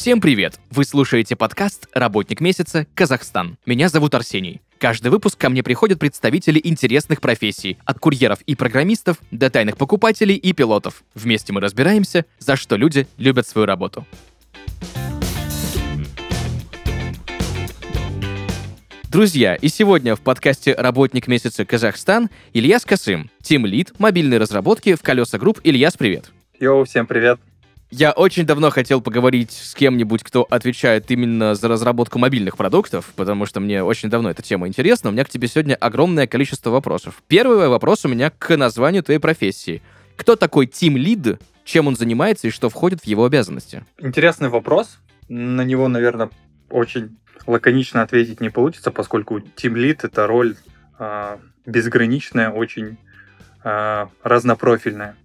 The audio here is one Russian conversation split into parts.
Всем привет! Вы слушаете подкаст «Работник месяца. Казахстан». Меня зовут Арсений. Каждый выпуск ко мне приходят представители интересных профессий, от курьеров и программистов до тайных покупателей и пилотов. Вместе мы разбираемся, за что люди любят свою работу. Друзья, и сегодня в подкасте «Работник месяца Казахстан» Ильяс Касым, тимлид мобильной разработки в «Колеса Групп». Ильяс, привет. Йоу, всем привет. Я очень давно хотел поговорить с кем-нибудь, кто отвечает именно за разработку мобильных продуктов, потому что мне очень давно эта тема интересна. У меня к тебе сегодня огромное количество вопросов. Первый вопрос у меня к названию твоей профессии. Кто такой Team Lead, чем он занимается и что входит в его обязанности? Интересный вопрос. На него, наверное, очень лаконично ответить не получится, поскольку Team Lead — это роль э, безграничная, очень э, разнопрофильная.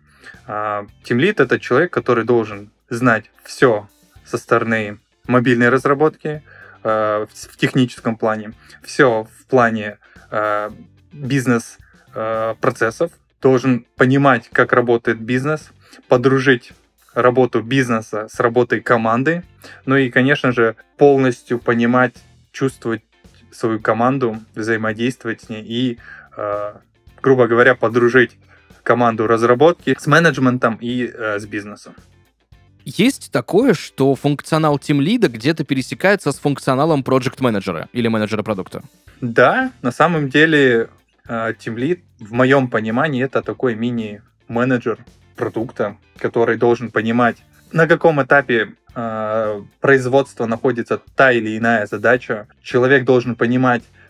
А, тимлит — это человек, который должен знать все со стороны мобильной разработки а, в техническом плане, все в плане а, бизнес-процессов, должен понимать, как работает бизнес, подружить работу бизнеса с работой команды, ну и, конечно же, полностью понимать, чувствовать свою команду, взаимодействовать с ней и, грубо говоря, подружить команду разработки с менеджментом и э, с бизнесом. Есть такое, что функционал Team Lead где-то пересекается с функционалом Project менеджера или менеджера продукта? Да, на самом деле э, Team Lead в моем понимании это такой мини-менеджер продукта, который должен понимать, на каком этапе э, производства находится та или иная задача. Человек должен понимать, э,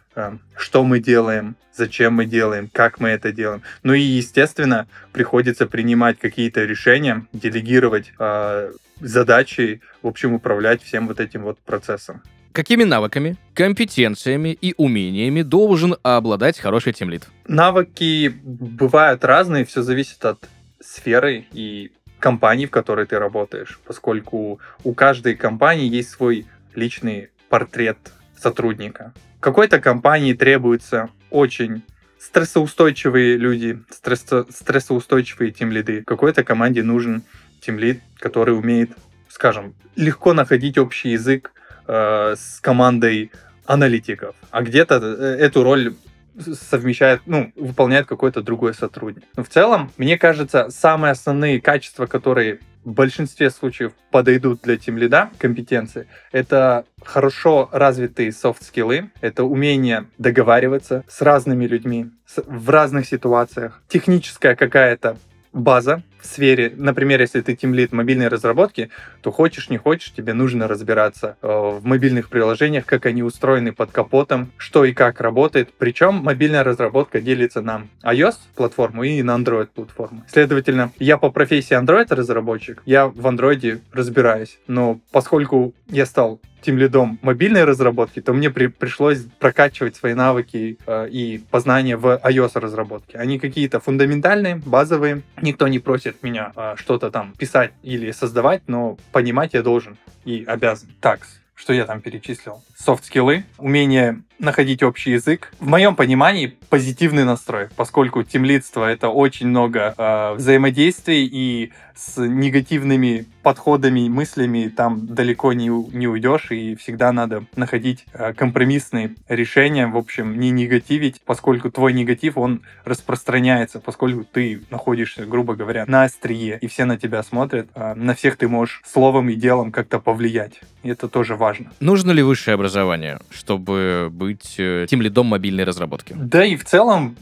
что мы делаем, зачем мы делаем, как мы это делаем. Ну и, естественно, приходится принимать какие-то решения, делегировать э, задачи, в общем, управлять всем вот этим вот процессом. Какими навыками, компетенциями и умениями должен обладать хороший тимлит? Навыки бывают разные, все зависит от сферы и компании, в которой ты работаешь, поскольку у каждой компании есть свой личный портрет сотрудника. Какой-то компании требуется очень стрессоустойчивые люди, стресс- стрессоустойчивые тимлиды. Какой-то команде нужен тимлид, который умеет, скажем, легко находить общий язык э, с командой аналитиков. А где-то э, эту роль совмещает, ну, выполняет какой-то другой сотрудник. Но в целом, мне кажется, самые основные качества, которые в большинстве случаев подойдут для тем лида компетенции, это хорошо развитые софт-скиллы, это умение договариваться с разными людьми в разных ситуациях, техническая какая-то база в сфере, например, если ты тимлит мобильной разработки, то хочешь не хочешь, тебе нужно разбираться э, в мобильных приложениях, как они устроены под капотом, что и как работает. Причем мобильная разработка делится на iOS платформу и на Android платформу. Следовательно, я по профессии Android разработчик, я в Android разбираюсь, но поскольку я стал тем лидом мобильной разработки, то мне при, пришлось прокачивать свои навыки э, и познания в iOS разработке. Они какие-то фундаментальные, базовые. Никто не просит меня э, что-то там писать или создавать, но понимать я должен и обязан. Так, что я там перечислил? Софт-скиллы, умение находить общий язык. В моем понимании позитивный настрой, поскольку тимлидство это очень много э, взаимодействий и с негативными подходами мыслями там далеко не, не уйдешь, и всегда надо находить э, компромиссные решения, в общем, не негативить, поскольку твой негатив, он распространяется, поскольку ты находишься, грубо говоря, на острие, и все на тебя смотрят, э, на всех ты можешь словом и делом как-то повлиять, и это тоже важно. Нужно ли высшее образование, чтобы быть э, тем лидом мобильной разработки? Да и в целом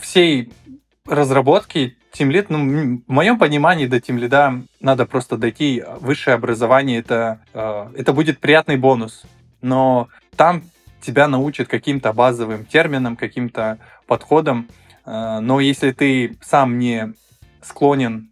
всей разработки Тимлид, ну, в моем понимании до тимлида надо просто дойти. Высшее образование это, э, это будет приятный бонус. Но там тебя научат каким-то базовым терминам, каким-то подходам. Э, но если ты сам не склонен,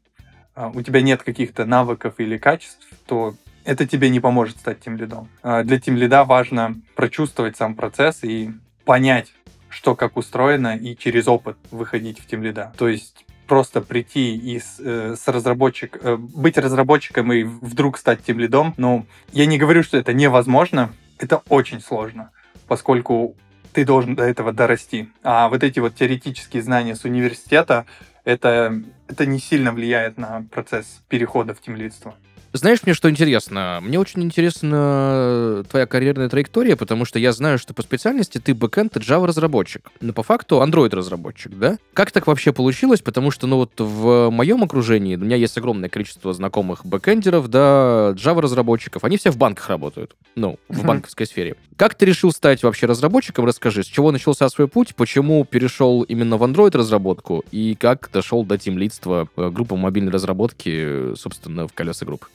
у тебя нет каких-то навыков или качеств, то это тебе не поможет стать тем лидом. Для тем лида важно прочувствовать сам процесс и понять, что как устроено, и через опыт выходить в тем лида. То есть просто прийти и с, э, с разработчик, э, быть разработчиком и вдруг стать тем лидом, ну, я не говорю, что это невозможно, это очень сложно, поскольку ты должен до этого дорасти. А вот эти вот теоретические знания с университета, это, это не сильно влияет на процесс перехода в тимлидство. Знаешь, мне что интересно? Мне очень интересна твоя карьерная траектория, потому что я знаю, что по специальности ты бэкэнд и Java-разработчик, но по факту Android-разработчик, да? Как так вообще получилось? Потому что, ну вот в моем окружении у меня есть огромное количество знакомых бэкэндеров, да, Java-разработчиков, они все в банках работают, ну, в банковской сфере. Как ты решил стать вообще разработчиком? Расскажи, с чего начался свой путь, почему перешел именно в Android-разработку и как дошел до тимлидства э, группы мобильной разработки, собственно, в колеса групп?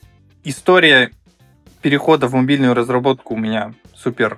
История перехода в мобильную разработку у меня супер,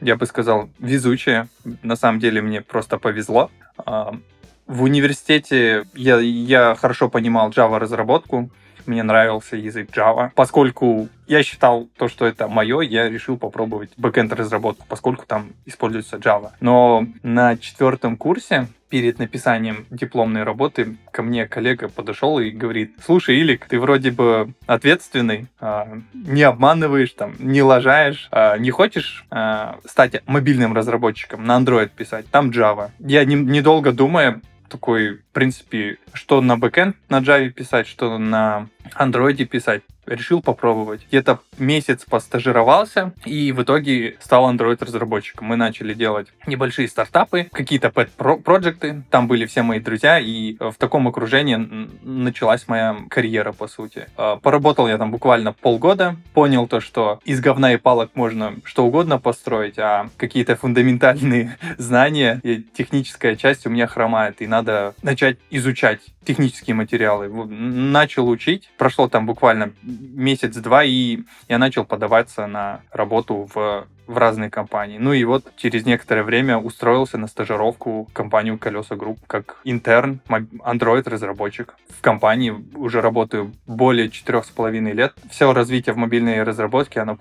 я бы сказал, везучая. На самом деле мне просто повезло. В университете я, я хорошо понимал Java-разработку, мне нравился язык Java. Поскольку я считал то, что это мое, я решил попробовать бэкэнд разработку, поскольку там используется Java. Но на четвертом курсе перед написанием дипломной работы ко мне коллега подошел и говорит, слушай, Илик, ты вроде бы ответственный, а, не обманываешь, там, не лажаешь, а, не хочешь а, стать мобильным разработчиком, на Android писать, там Java. Я не, недолго думая, такой, принципе, что на бэкэнд на Java писать, что на Android писать решил попробовать. Где-то месяц постажировался и в итоге стал Android-разработчиком. Мы начали делать небольшие стартапы, какие-то pet-проекты, там были все мои друзья, и в таком окружении началась моя карьера, по сути. А, поработал я там буквально полгода, понял то, что из говна и палок можно что угодно построить, а какие-то фундаментальные знания и техническая часть у меня хромает, и надо начать изучать технические материалы. Начал учить, прошло там буквально месяц-два, и я начал подаваться на работу в в разные компании. Ну и вот через некоторое время устроился на стажировку в компанию Колеса Групп как интерн, Android-разработчик. В компании уже работаю более четырех с половиной лет. Все развитие в мобильной разработке, оно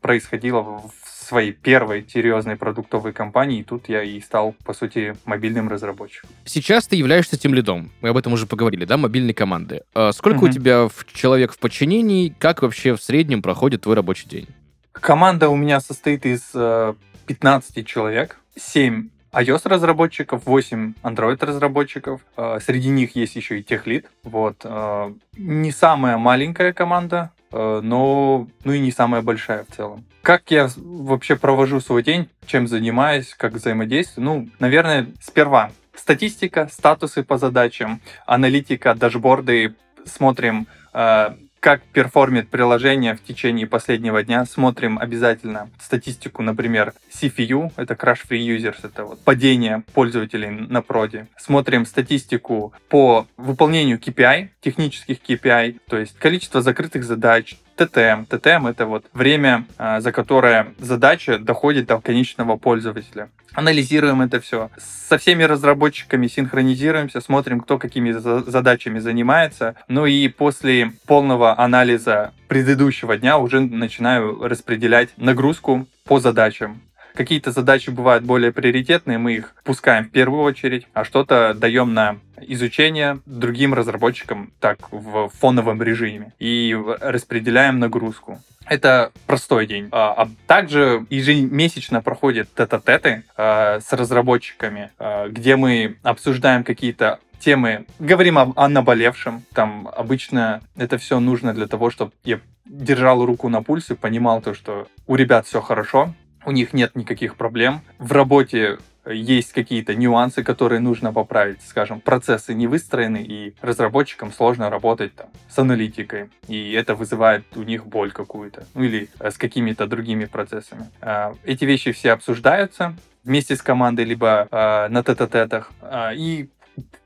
происходило в своей первой серьезной продуктовой компании, и тут я и стал, по сути, мобильным разработчиком. Сейчас ты являешься тимлидом. Мы об этом уже поговорили, да, мобильной команды. А сколько угу. у тебя человек в подчинении? Как вообще в среднем проходит твой рабочий день? Команда у меня состоит из э, 15 человек, 7 iOS-разработчиков, 8 Android-разработчиков. Э, среди них есть еще и техлит. Вот. Э, не самая маленькая команда, э, но ну и не самая большая в целом. Как я вообще провожу свой день, чем занимаюсь, как взаимодействую? Ну, наверное, сперва статистика, статусы по задачам, аналитика, дашборды, смотрим, э, как перформит приложение в течение последнего дня. Смотрим обязательно статистику, например, CPU, это Crash Free Users, это вот падение пользователей на проде. Смотрим статистику по выполнению KPI, технических KPI, то есть количество закрытых задач, ТТМ. ТТМ — это вот время, а, за которое задача доходит до конечного пользователя. Анализируем это все. Со всеми разработчиками синхронизируемся, смотрим, кто какими задачами занимается. Ну и после полного анализа предыдущего дня уже начинаю распределять нагрузку по задачам. Какие-то задачи бывают более приоритетные, мы их пускаем в первую очередь, а что-то даем на изучение другим разработчикам так в фоновом режиме и распределяем нагрузку. Это простой день. А, а также ежемесячно проходят тет-а-теты а, с разработчиками, а, где мы обсуждаем какие-то темы, говорим о, о наболевшем. Там обычно это все нужно для того, чтобы я держал руку на пульсе, понимал то, что у ребят все хорошо, у них нет никаких проблем. В работе есть какие-то нюансы, которые нужно поправить. Скажем, процессы не выстроены, и разработчикам сложно работать там, с аналитикой, и это вызывает у них боль какую-то, ну или э, с какими-то другими процессами. А, эти вещи все обсуждаются вместе с командой, либо э, на тет-а-тетах, а, и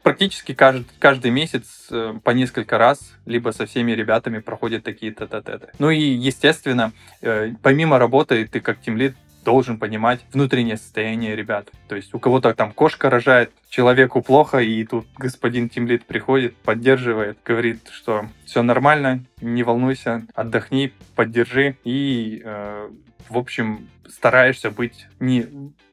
практически каждый, каждый месяц э, по несколько раз, либо со всеми ребятами проходят такие тет-а-теты. Ну и, естественно, помимо работы, ты как тимлид должен понимать внутреннее состояние ребят. То есть у кого-то там кошка рожает, человеку плохо, и тут господин Тимлит приходит, поддерживает, говорит, что все нормально, не волнуйся, отдохни, поддержи и, э, в общем, стараешься быть не...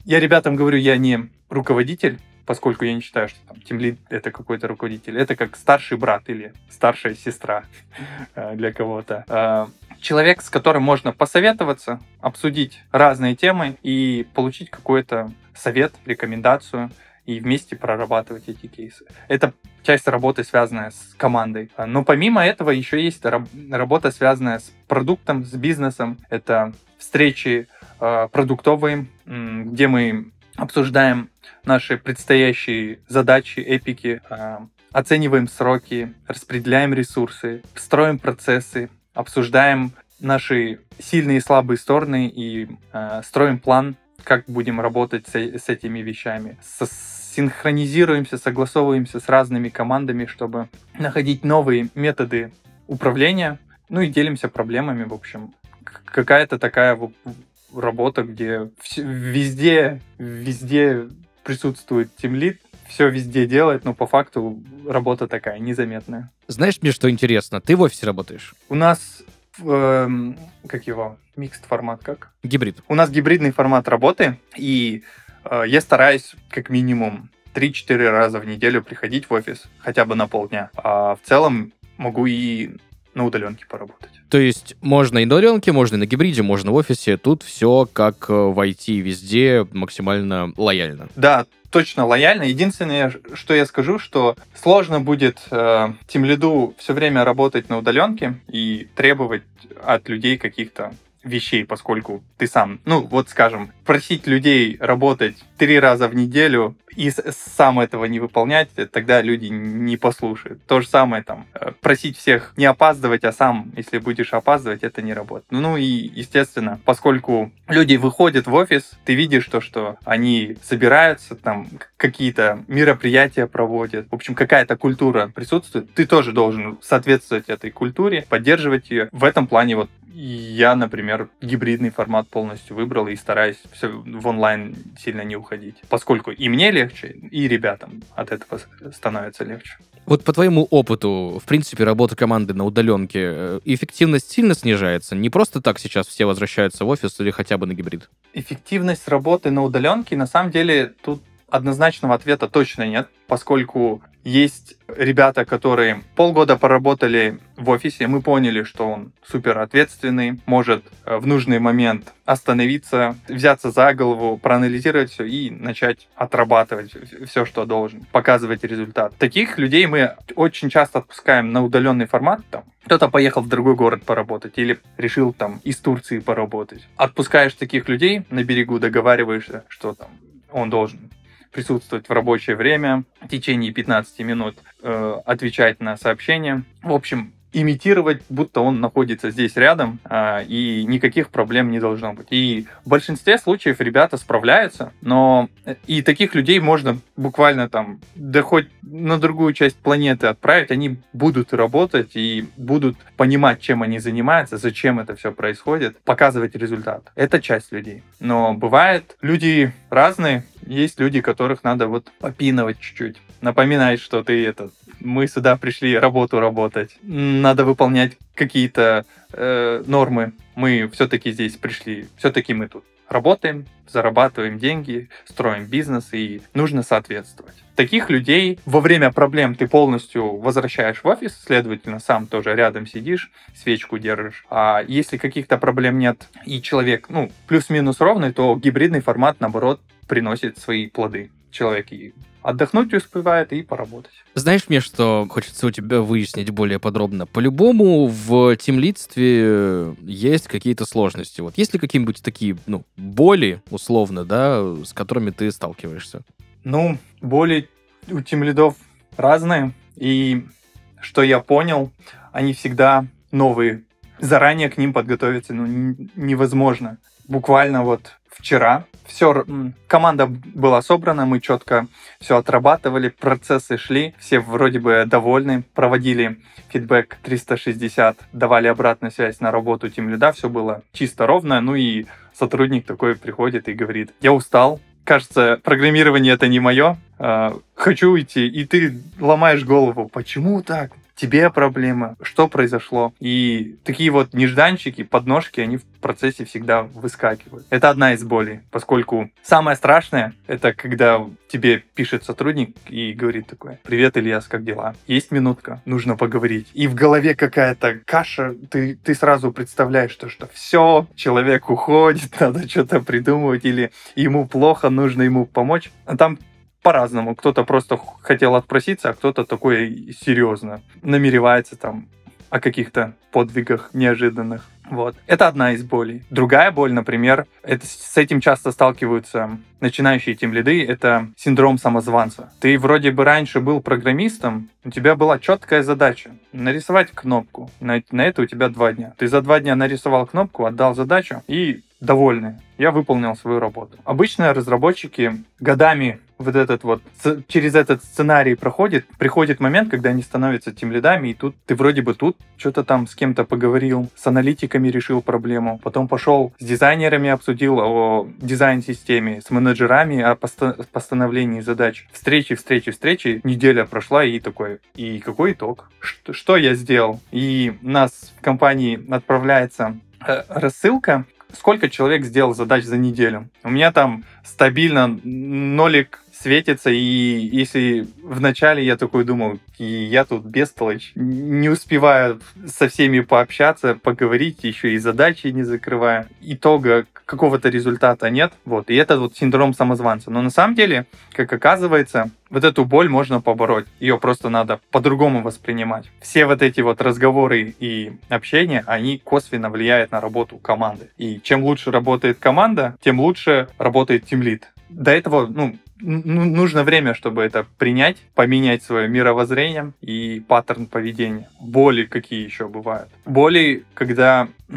Я ребятам говорю, я не руководитель, поскольку я не считаю, что там тимлид это какой-то руководитель. Это как старший брат или старшая сестра э, для кого-то. Э, человек, с которым можно посоветоваться, обсудить разные темы и получить какой-то совет, рекомендацию. и вместе прорабатывать эти кейсы. Это часть работы, связанная с командой. Но помимо этого еще есть работа, связанная с продуктом, с бизнесом. Это встречи э, продуктовые, где мы обсуждаем наши предстоящие задачи, эпики, э, оцениваем сроки, распределяем ресурсы, строим процессы, обсуждаем наши сильные и слабые стороны и э, строим план, как будем работать с, этими вещами. Синхронизируемся, согласовываемся с разными командами, чтобы находить новые методы управления, ну и делимся проблемами, в общем. Какая-то такая работа, где везде, везде присутствует тимлит, все везде делает, но по факту работа такая, незаметная. Знаешь, мне что интересно? Ты в офисе работаешь? У нас, э, как его, микст формат как? Гибрид. У нас гибридный формат работы, и э, я стараюсь как минимум 3-4 раза в неделю приходить в офис, хотя бы на полдня. А в целом могу и на удаленке поработать. То есть можно и на удаленке, можно и на гибриде, можно в офисе. Тут все как э, в IT везде максимально лояльно. Да, точно лояльно. Единственное, что я скажу, что сложно будет э, тем лиду все время работать на удаленке и требовать от людей каких-то вещей, поскольку ты сам, ну вот скажем, просить людей работать три раза в неделю и сам этого не выполнять, тогда люди не послушают. То же самое там, э, просить всех не опаздывать, а сам, если будешь опаздывать, это не работает. Ну и, естественно, поскольку люди выходят в офис, ты видишь то, что они собираются, там какие-то мероприятия проводят, в общем, какая-то культура присутствует, ты тоже должен соответствовать этой культуре, поддерживать ее. В этом плане вот я, например, гибридный формат полностью выбрал и стараюсь все в онлайн сильно не уходить, поскольку и мне легче, и ребятам от этого становится легче. Вот по твоему опыту, в принципе, работа команды на удаленке, э, эффективность сильно снижается? Не просто так сейчас все возвращаются в офис или хотя бы на гибрид? Эффективность работы на удаленке, на самом деле, тут однозначного ответа точно нет, поскольку есть ребята, которые полгода поработали в офисе, мы поняли, что он супер ответственный, может э, в нужный момент остановиться, взяться за голову, проанализировать все и начать отрабатывать все, что должен, показывать результат. Таких людей мы очень часто отпускаем на удаленный формат. Там, кто-то поехал в другой город поработать или решил там из Турции поработать. Отпускаешь таких людей на берегу, договариваешься, что там он должен присутствовать в рабочее время, в течение 15 минут э, отвечать на сообщения. В общем, имитировать, будто он находится здесь рядом, а, и никаких проблем не должно быть. И в большинстве случаев ребята справляются, но э, и таких людей можно буквально там, да хоть на другую часть планеты отправить, они будут работать и будут понимать, чем они занимаются, зачем это все происходит, показывать результат. Это часть людей. Но бывает, люди разные, есть люди, которых надо вот попинывать чуть-чуть, напоминать, что ты это мы сюда пришли работу работать, надо выполнять какие-то э, нормы. Мы все-таки здесь пришли, все-таки мы тут работаем, зарабатываем деньги, строим бизнес, и нужно соответствовать. Таких людей во время проблем ты полностью возвращаешь в офис, следовательно, сам тоже рядом сидишь, свечку держишь. А если каких-то проблем нет, и человек, ну, плюс-минус ровный, то гибридный формат, наоборот, приносит свои плоды. Человек и отдохнуть успевает и поработать. Знаешь мне, что хочется у тебя выяснить более подробно? По-любому в тимлидстве есть какие-то сложности. Вот есть ли какие-нибудь такие, ну, боли, условно, да, с которыми ты сталкиваешься? Ну, боли у тимлидов разные, и что я понял, они всегда новые. Заранее к ним подготовиться ну, невозможно. Буквально вот вчера все, команда была собрана, мы четко все отрабатывали, процессы шли, все вроде бы довольны, проводили фидбэк 360, давали обратную связь на работу тем лида, все было чисто ровно, ну и сотрудник такой приходит и говорит, я устал, кажется, программирование это не мое, а, хочу уйти, и ты ломаешь голову, почему так? Тебе проблема, что произошло. И такие вот нежданчики, подножки, они в процессе всегда выскакивают. Это одна из болей, поскольку самое страшное, это когда тебе пишет сотрудник и говорит такое, привет, Ильяс, как дела? Есть минутка, нужно поговорить. И в голове какая-то каша, ты, ты сразу представляешь, то, что все, человек уходит, надо что-то придумывать, или ему плохо, нужно ему помочь. А там по-разному. Кто-то просто хотел отпроситься, а кто-то такой серьезно намеревается там о каких-то подвигах неожиданных. Вот. Это одна из болей. Другая боль, например, это, с этим часто сталкиваются начинающие тем лиды, это синдром самозванца. Ты вроде бы раньше был программистом, у тебя была четкая задача нарисовать кнопку. На, на это у тебя два дня. Ты за два дня нарисовал кнопку, отдал задачу и довольны. Я выполнил свою работу. Обычно разработчики годами вот этот вот, через этот сценарий проходит, приходит момент, когда они становятся тем лидами, и тут ты вроде бы тут что-то там с кем-то поговорил, с аналитиками решил проблему, потом пошел с дизайнерами обсудил о дизайн-системе, с менеджерами о постановлении задач. Встречи, встречи, встречи, неделя прошла, и такой, и какой итог? Что, что я сделал? И нас в компании отправляется э, рассылка, сколько человек сделал задач за неделю. У меня там стабильно нолик светится, и если вначале я такой думал, и я тут бестолочь, не успеваю со всеми пообщаться, поговорить, еще и задачи не закрываю, итога какого-то результата нет, вот, и это вот синдром самозванца. Но на самом деле, как оказывается, вот эту боль можно побороть, ее просто надо по-другому воспринимать. Все вот эти вот разговоры и общение, они косвенно влияют на работу команды. И чем лучше работает команда, тем лучше работает тимлит. До этого, ну, нужно время, чтобы это принять, поменять свое мировоззрение и паттерн поведения. Боли какие еще бывают? Боли, когда у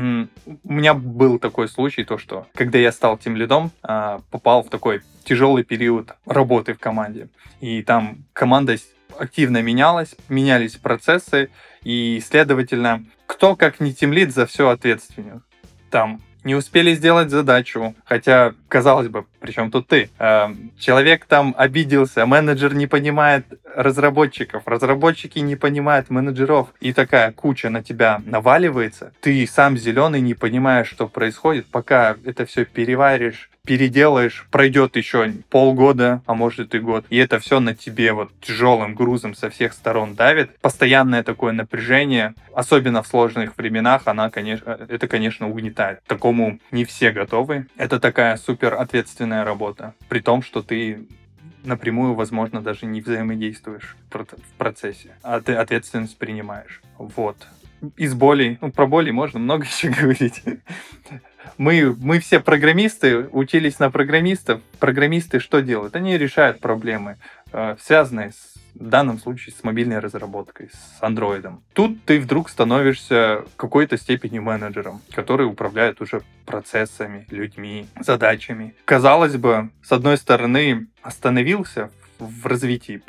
меня был такой случай, то что когда я стал тем лидом, а, попал в такой тяжелый период работы в команде. И там команда активно менялась, менялись процессы, и, следовательно, кто как не тимлид за все ответственен. Там не успели сделать задачу, хотя, казалось бы, причем тут ты? Э, человек там обиделся, менеджер не понимает разработчиков, разработчики не понимают менеджеров, и такая куча на тебя наваливается, ты сам зеленый не понимаешь, что происходит, пока это все переваришь, переделаешь, пройдет еще полгода, а может и год, и это все на тебе вот тяжелым грузом со всех сторон давит. Постоянное такое напряжение, особенно в сложных временах, она, конечно, это, конечно, угнетает. Такому не все готовы. Это такая супер ответственная работа, при том, что ты напрямую, возможно, даже не взаимодействуешь в процессе, а ты ответственность принимаешь. Вот. Из болей, ну, про боли можно много еще говорить мы, мы все программисты, учились на программистов. Программисты что делают? Они решают проблемы, э, связанные с в данном случае с мобильной разработкой, с андроидом. Тут ты вдруг становишься какой-то степени менеджером, который управляет уже процессами, людьми, задачами. Казалось бы, с одной стороны, остановился в развитии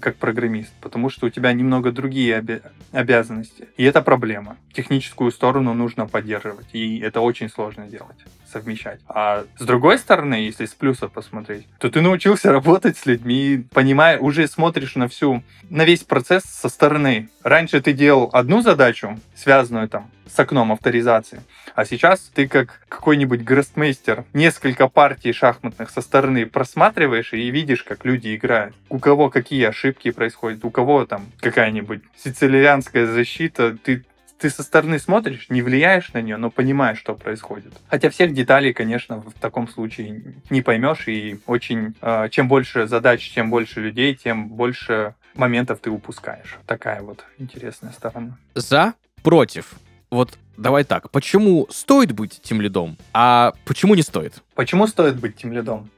как программист, потому что у тебя немного другие обязанности. И это проблема. Техническую сторону нужно поддерживать, и это очень сложно делать совмещать. А с другой стороны, если с плюса посмотреть, то ты научился работать с людьми, понимая, уже смотришь на всю, на весь процесс со стороны. Раньше ты делал одну задачу, связанную там с окном авторизации, а сейчас ты как какой-нибудь гроссмейстер несколько партий шахматных со стороны просматриваешь и видишь, как люди играют. У кого какие ошибки происходят, у кого там какая-нибудь сицилианская защита, ты ты со стороны смотришь, не влияешь на нее, но понимаешь, что происходит. Хотя всех деталей, конечно, в таком случае не поймешь, и очень э, чем больше задач, чем больше людей, тем больше моментов ты упускаешь. Такая вот интересная сторона. За, против. Вот давай так, почему стоит быть тем лидом, а почему не стоит? Почему стоит быть тем лидом?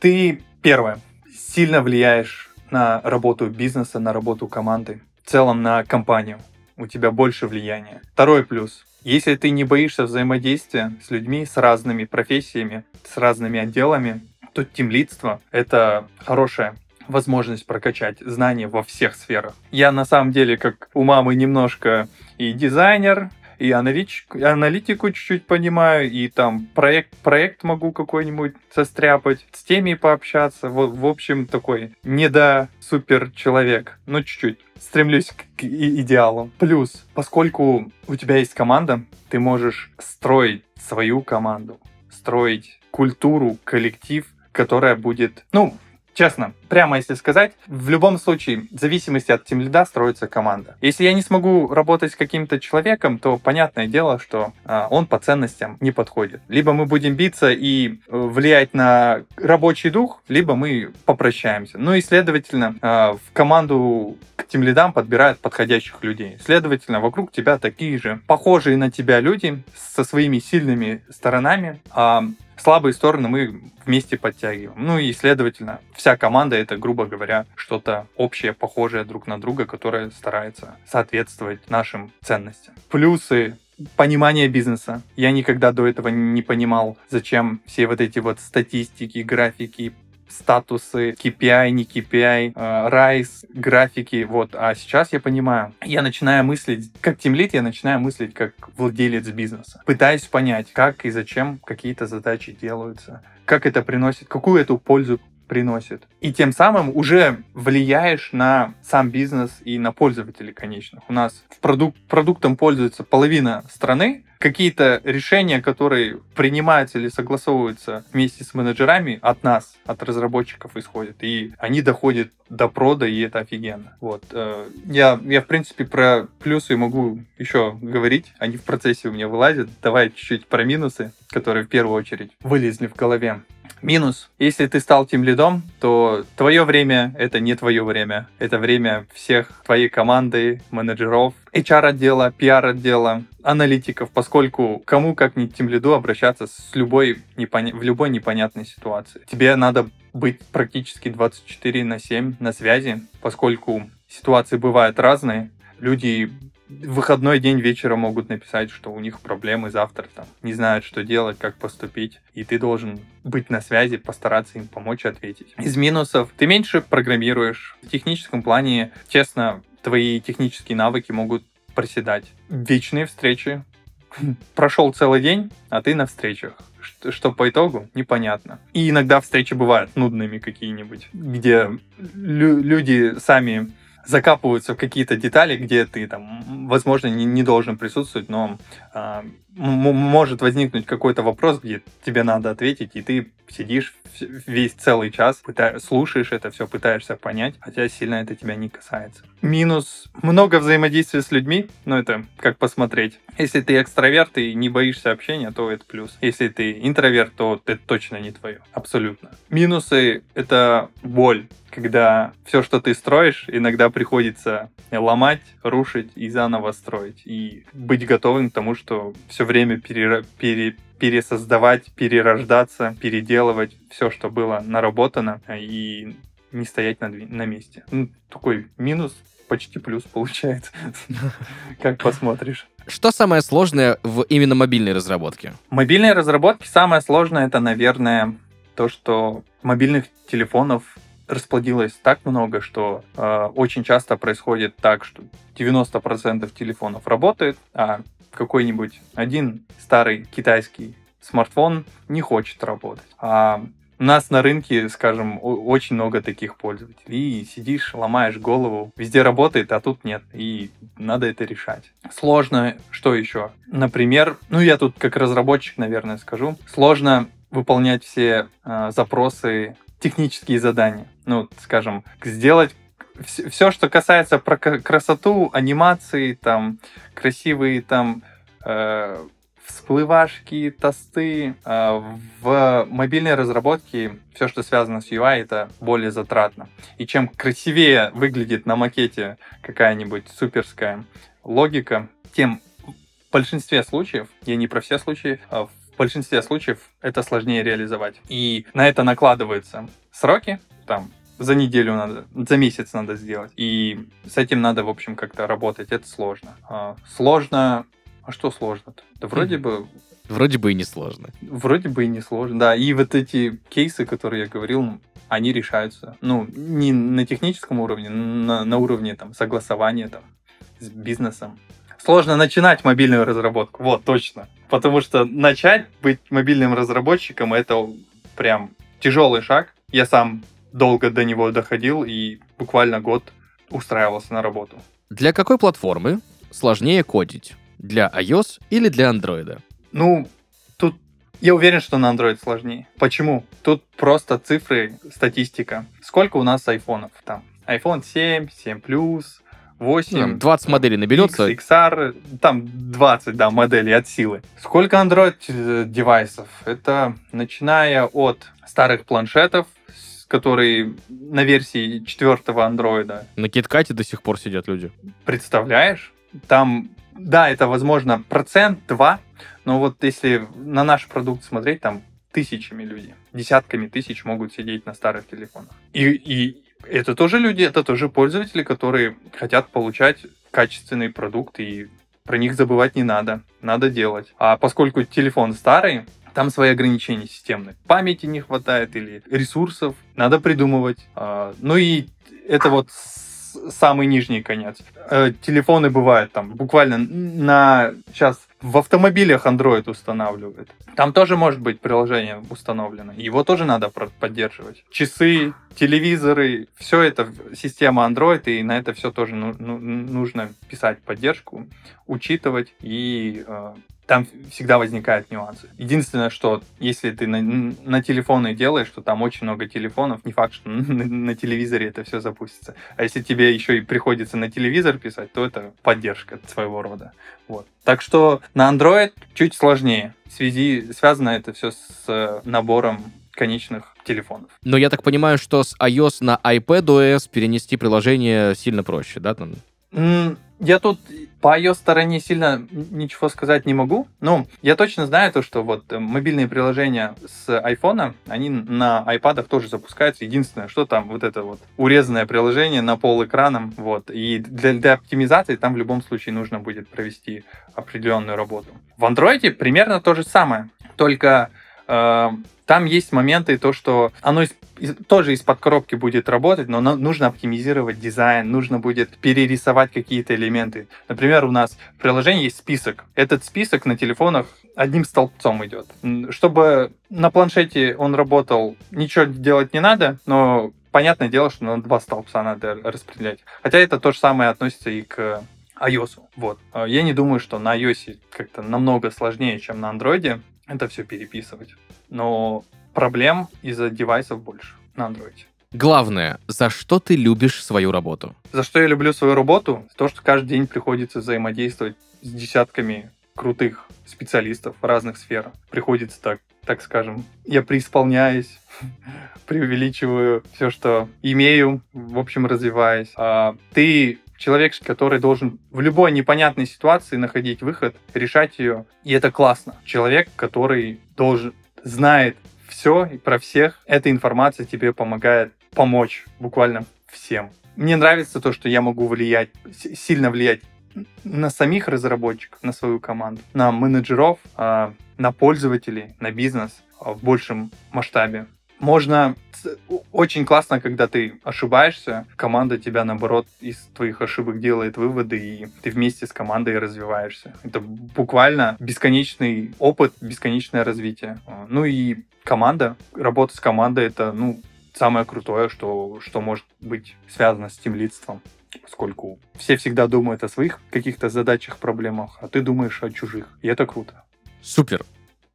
Ты, первое, сильно влияешь на работу бизнеса, на работу команды, в целом на компанию у тебя больше влияния. Второй плюс. Если ты не боишься взаимодействия с людьми, с разными профессиями, с разными отделами, то тимлидство — это хорошая возможность прокачать знания во всех сферах. Я на самом деле, как у мамы, немножко и дизайнер, и аналитику, аналитику чуть-чуть понимаю, и там проект, проект могу какой-нибудь состряпать, с теми пообщаться. В, в общем, такой не до супер человек, но чуть-чуть стремлюсь к идеалам. Плюс, поскольку у тебя есть команда, ты можешь строить свою команду, строить культуру, коллектив, которая будет, ну, честно, прямо если сказать, в любом случае, в зависимости от тем лида строится команда. Если я не смогу работать с каким-то человеком, то понятное дело, что а, он по ценностям не подходит. Либо мы будем биться и э, влиять на рабочий дух, либо мы попрощаемся. Ну и, следовательно, а, в команду к тем лидам подбирают подходящих людей. Следовательно, вокруг тебя такие же похожие на тебя люди со своими сильными сторонами, а слабые стороны мы вместе подтягиваем. Ну и, следовательно, вся команда это, грубо говоря, что-то общее, похожее друг на друга, которое старается соответствовать нашим ценностям. Плюсы понимание бизнеса. Я никогда до этого не понимал, зачем все вот эти вот статистики, графики, статусы, KPI, не KPI, э, графики, вот. А сейчас я понимаю, я начинаю мыслить, как тимлит, я начинаю мыслить как владелец бизнеса. Пытаюсь понять, как и зачем какие-то задачи делаются, как это приносит, какую эту пользу приносит. И тем самым уже влияешь на сам бизнес и на пользователей конечных. У нас в продук продуктом пользуется половина страны, какие-то решения, которые принимаются или согласовываются вместе с менеджерами от нас, от разработчиков исходят, и они доходят до прода, и это офигенно. Вот. Э, я, я, в принципе, про плюсы могу еще говорить, они в процессе у меня вылазят. Давай чуть-чуть про минусы, которые в первую очередь вылезли в голове. Минус. Если ты стал тем лидом, то твое время — это не твое время. Это время всех твоей команды, менеджеров, HR-отдела, PR-отдела, аналитиков, поскольку кому как не тем лиду обращаться с любой непоня... в любой непонятной ситуации. Тебе надо быть практически 24 на 7 на связи, поскольку ситуации бывают разные. Люди в выходной день вечером могут написать, что у них проблемы завтра, там, не знают, что делать, как поступить, и ты должен быть на связи, постараться им помочь ответить. Из минусов ты меньше программируешь. В техническом плане, честно, твои технические навыки могут проседать. Вечные встречи. Прошел целый день, а ты на встречах. Что, по итогу, непонятно. И иногда встречи бывают нудными какие-нибудь, где лю- люди сами закапываются в какие-то детали, где ты там, возможно, не, не должен присутствовать, но э, может возникнуть какой-то вопрос, где тебе надо ответить, и ты сидишь весь целый час, пытаешь, слушаешь это все, пытаешься понять, хотя сильно это тебя не касается. Минус много взаимодействия с людьми, но это как посмотреть. Если ты экстраверт и не боишься общения, то это плюс. Если ты интроверт, то это точно не твое. Абсолютно. Минусы — это боль когда все, что ты строишь, иногда приходится ломать, рушить и заново строить. И быть готовым к тому, что все время пере, пере, пересоздавать, перерождаться, переделывать все, что было наработано, и не стоять на, на месте. Ну, такой минус, почти плюс получается. Как посмотришь. Что самое сложное в именно мобильной разработке? Мобильной разработке самое сложное это, наверное, то, что мобильных телефонов расплодилось так много, что э, очень часто происходит так, что 90% телефонов работает, а какой-нибудь один старый китайский смартфон не хочет работать. А у нас на рынке, скажем, очень много таких пользователей. И сидишь, ломаешь голову, везде работает, а тут нет. И надо это решать. Сложно, что еще? Например, ну я тут как разработчик, наверное, скажу, сложно выполнять все э, запросы, технические задания. Ну, скажем, сделать все, что касается про красоту, анимации, там, красивые там э, всплывашки, тосты. Э, в мобильной разработке все, что связано с UI, это более затратно. И чем красивее выглядит на макете какая-нибудь суперская логика, тем в большинстве случаев, я не про все случаи, а в большинстве случаев это сложнее реализовать. И на это накладываются сроки, там, за неделю надо, за месяц надо сделать. И с этим надо, в общем, как-то работать. Это сложно. А, сложно... А что сложно-то? Да вроде mm. бы... Вроде бы и не сложно. Вроде бы и не сложно, да. И вот эти кейсы, которые я говорил, они решаются. Ну, не на техническом уровне, на, на уровне там согласования там с бизнесом. Сложно начинать мобильную разработку. Вот, точно. Потому что начать быть мобильным разработчиком это прям тяжелый шаг. Я сам долго до него доходил и буквально год устраивался на работу. Для какой платформы сложнее кодить? Для iOS или для Android? Ну, тут Я уверен, что на Android сложнее. Почему? Тут просто цифры, статистика. Сколько у нас айфонов там? iPhone 7, 7 Plus, 8. 20 моделей наберется. X, XR, там 20, да, моделей от силы. Сколько Android э, девайсов? Это начиная от старых планшетов, которые на версии четвертого андроида. На киткате до сих пор сидят люди. Представляешь? Там, да, это, возможно, процент, два, но вот если на наш продукт смотреть, там тысячами людей, десятками тысяч могут сидеть на старых телефонах. И, и это тоже люди, это тоже пользователи, которые хотят получать качественный продукт, и про них забывать не надо, надо делать. А поскольку телефон старый, там свои ограничения системные. Памяти не хватает или ресурсов, надо придумывать. А, ну и это вот самый нижний конец. Э, телефоны бывают там буквально на сейчас в автомобилях Android устанавливают. Там тоже может быть приложение установлено. Его тоже надо поддерживать. Часы, телевизоры, все это система Android, и на это все тоже ну, ну, нужно писать поддержку, учитывать и э, там всегда возникают нюансы. Единственное, что если ты на, на телефоны делаешь, то там очень много телефонов, не факт, что на, на телевизоре это все запустится. А если тебе еще и приходится на телевизор писать, то это поддержка своего рода. Вот. Так что на Android чуть сложнее. В связи связано это все с э, набором конечных телефонов. Но я так понимаю, что с iOS на iPadOS перенести приложение сильно проще, да? Там? Я тут по ее стороне сильно ничего сказать не могу. Но я точно знаю то, что вот э, мобильные приложения с айфона, они на айпадах тоже запускаются. Единственное, что там вот это вот урезанное приложение на пол экраном. Вот. И для, для оптимизации там в любом случае нужно будет провести определенную работу. В андроиде примерно то же самое. Только э, там есть моменты, то, что оно из, из, тоже из-под коробки будет работать, но нужно оптимизировать дизайн, нужно будет перерисовать какие-то элементы. Например, у нас в приложении есть список. Этот список на телефонах одним столбцом идет. Чтобы на планшете он работал, ничего делать не надо, но понятное дело, что на два столбца надо распределять. Хотя это то же самое относится и к iOS. Вот. Я не думаю, что на iOS как-то намного сложнее, чем на Android это все переписывать но проблем из-за девайсов больше на Android. Главное, за что ты любишь свою работу? За что я люблю свою работу? То, что каждый день приходится взаимодействовать с десятками крутых специалистов в разных сферах. Приходится так, так скажем, я преисполняюсь, преувеличиваю все, что имею, в общем, развиваясь. А ты человек, который должен в любой непонятной ситуации находить выход, решать ее, и это классно. Человек, который должен знает все и про всех. Эта информация тебе помогает помочь буквально всем. Мне нравится то, что я могу влиять, сильно влиять на самих разработчиков, на свою команду, на менеджеров, а, на пользователей, на бизнес а, в большем масштабе можно... Очень классно, когда ты ошибаешься, команда тебя, наоборот, из твоих ошибок делает выводы, и ты вместе с командой развиваешься. Это буквально бесконечный опыт, бесконечное развитие. Ну и команда, работа с командой — это, ну, самое крутое, что, что может быть связано с тем лидством поскольку все всегда думают о своих каких-то задачах, проблемах, а ты думаешь о чужих. И это круто. Супер.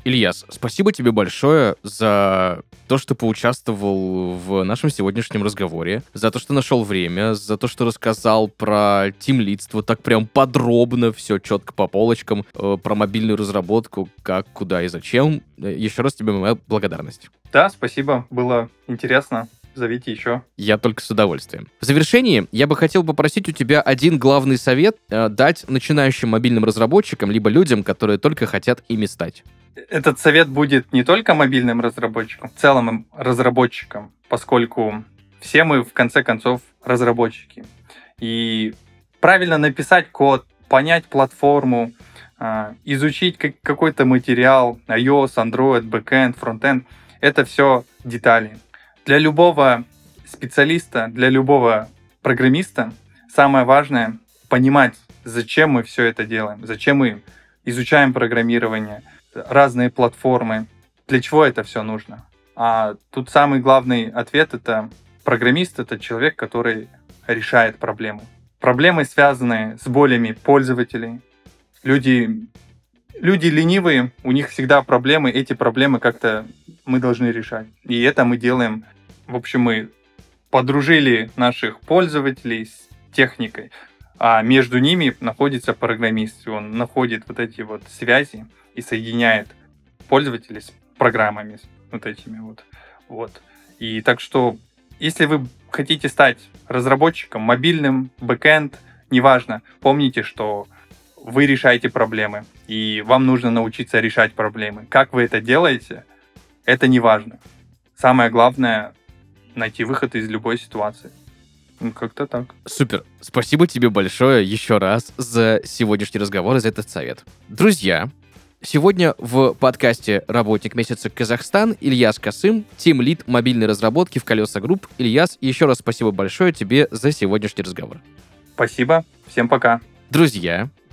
Ильяс, спасибо тебе большое за то, что поучаствовал в нашем сегодняшнем разговоре, за то, что нашел время, за то, что рассказал про тимлидство так прям подробно, все четко по полочкам, э, про мобильную разработку, как, куда и зачем. Э, еще раз тебе моя благодарность. Да, спасибо, было интересно зовите еще. Я только с удовольствием. В завершении я бы хотел попросить у тебя один главный совет э, дать начинающим мобильным разработчикам, либо людям, которые только хотят ими стать. Этот совет будет не только мобильным разработчикам, в целом разработчикам, поскольку все мы, в конце концов, разработчики. И правильно написать код, понять платформу, э, изучить какой-то материал, iOS, Android, backend, frontend, это все детали. Для любого специалиста, для любого программиста самое важное понимать, зачем мы все это делаем, зачем мы изучаем программирование, разные платформы, для чего это все нужно. А тут самый главный ответ это программист это человек, который решает проблемы. Проблемы, связанные с болями пользователей. Люди люди ленивые, у них всегда проблемы, эти проблемы как-то мы должны решать. И это мы делаем, в общем, мы подружили наших пользователей с техникой, а между ними находится программист, и он находит вот эти вот связи и соединяет пользователей с программами, вот этими вот. вот. И так что, если вы хотите стать разработчиком, мобильным, бэкэнд, неважно, помните, что вы решаете проблемы, и вам нужно научиться решать проблемы. Как вы это делаете, это не важно. Самое главное — найти выход из любой ситуации. Ну, как-то так. Супер. Спасибо тебе большое еще раз за сегодняшний разговор и за этот совет. Друзья, Сегодня в подкасте «Работник месяца Казахстан» Ильяс Касым, тимлид мобильной разработки в «Колеса Групп». Ильяс, еще раз спасибо большое тебе за сегодняшний разговор. Спасибо. Всем пока. Друзья,